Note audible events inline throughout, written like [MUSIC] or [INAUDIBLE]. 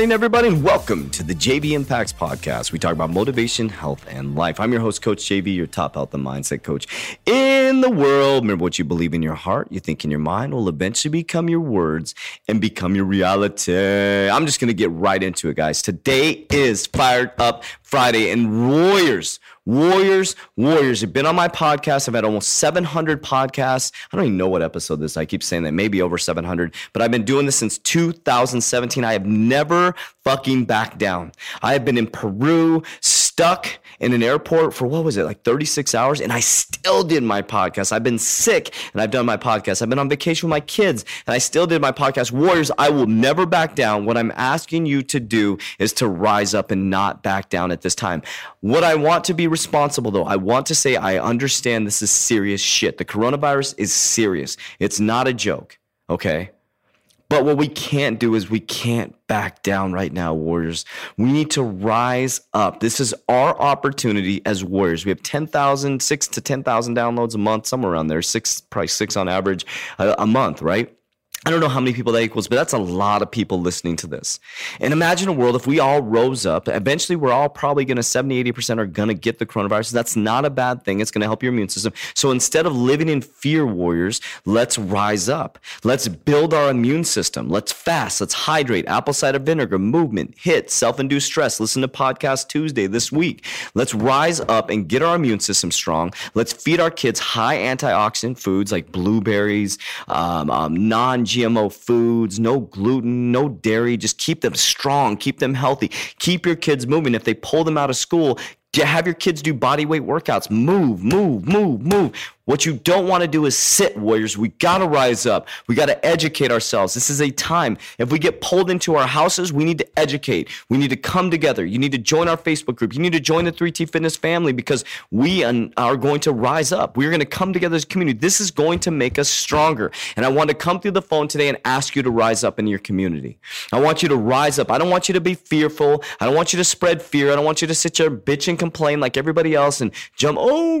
morning, everybody, and welcome to the JV Impacts Podcast. We talk about motivation, health, and life. I'm your host, Coach JV, your top health and mindset coach in the world. Remember what you believe in your heart, you think in your mind will eventually become your words and become your reality. I'm just going to get right into it, guys. Today is Fired Up Friday, and Warriors Warriors, Warriors. You've been on my podcast. I've had almost 700 podcasts. I don't even know what episode this. Is. I keep saying that maybe over 700, but I've been doing this since 2017. I have never fucking back down. I have been in Peru, stuck in an airport for what was it, like 36 hours, and I still did my podcast. I've been sick and I've done my podcast. I've been on vacation with my kids and I still did my podcast. Warriors, I will never back down. What I'm asking you to do is to rise up and not back down at this time. What I want to be responsible though, I want to say I understand this is serious shit. The coronavirus is serious. It's not a joke. Okay. But what we can't do is we can't back down right now, Warriors. We need to rise up. This is our opportunity as Warriors. We have 10,000, six to 10,000 downloads a month, somewhere around there, six, probably six on average a, a month, right? I don't know how many people that equals, but that's a lot of people listening to this. And imagine a world if we all rose up, eventually we're all probably going to 70, 80% are going to get the coronavirus. That's not a bad thing. It's going to help your immune system. So instead of living in fear, warriors, let's rise up. Let's build our immune system. Let's fast. Let's hydrate. Apple cider vinegar, movement, HIIT, self-induced stress. Listen to podcast Tuesday this week. Let's rise up and get our immune system strong. Let's feed our kids high antioxidant foods like blueberries, um, um, non GMO foods, no gluten, no dairy. Just keep them strong, keep them healthy, keep your kids moving. If they pull them out of school, have your kids do body weight workouts. Move, move, move, move. What you don't want to do is sit, warriors. We got to rise up. We got to educate ourselves. This is a time. If we get pulled into our houses, we need to educate. We need to come together. You need to join our Facebook group. You need to join the 3T Fitness family because we are going to rise up. We're going to come together as a community. This is going to make us stronger. And I want to come through the phone today and ask you to rise up in your community. I want you to rise up. I don't want you to be fearful. I don't want you to spread fear. I don't want you to sit there bitch and complain like everybody else and jump. Oh,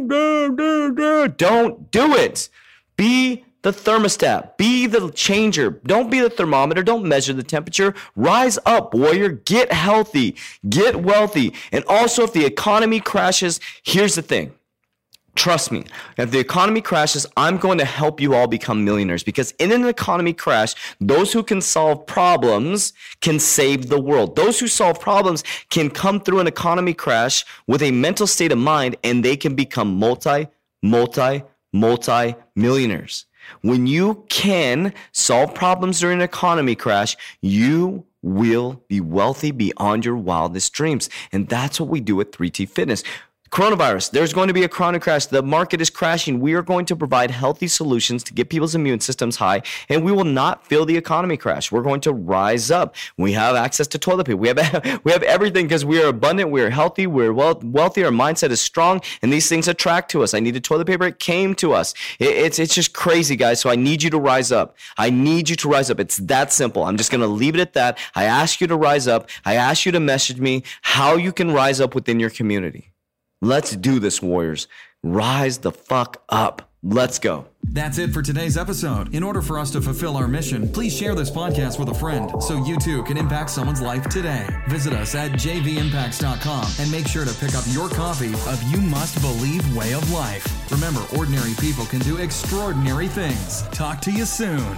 don't do it. Be the thermostat. Be the changer. Don't be the thermometer. Don't measure the temperature. Rise up, warrior. Get healthy. Get wealthy. And also, if the economy crashes, here's the thing. Trust me, if the economy crashes, I'm going to help you all become millionaires because in an economy crash, those who can solve problems can save the world. Those who solve problems can come through an economy crash with a mental state of mind and they can become multi, multi, multi millionaires. When you can solve problems during an economy crash, you will be wealthy beyond your wildest dreams. And that's what we do at 3T Fitness. Coronavirus, there's going to be a chronic crash. The market is crashing. We are going to provide healthy solutions to get people's immune systems high, and we will not feel the economy crash. We're going to rise up. We have access to toilet paper. We have [LAUGHS] we have everything because we are abundant, we are healthy, we're well, wealthy, our mindset is strong, and these things attract to us. I needed toilet paper, it came to us. It, it's it's just crazy, guys. So I need you to rise up. I need you to rise up. It's that simple. I'm just gonna leave it at that. I ask you to rise up. I ask you to message me how you can rise up within your community. Let's do this, Warriors. Rise the fuck up. Let's go. That's it for today's episode. In order for us to fulfill our mission, please share this podcast with a friend so you too can impact someone's life today. Visit us at jvimpacts.com and make sure to pick up your copy of You Must Believe Way of Life. Remember, ordinary people can do extraordinary things. Talk to you soon.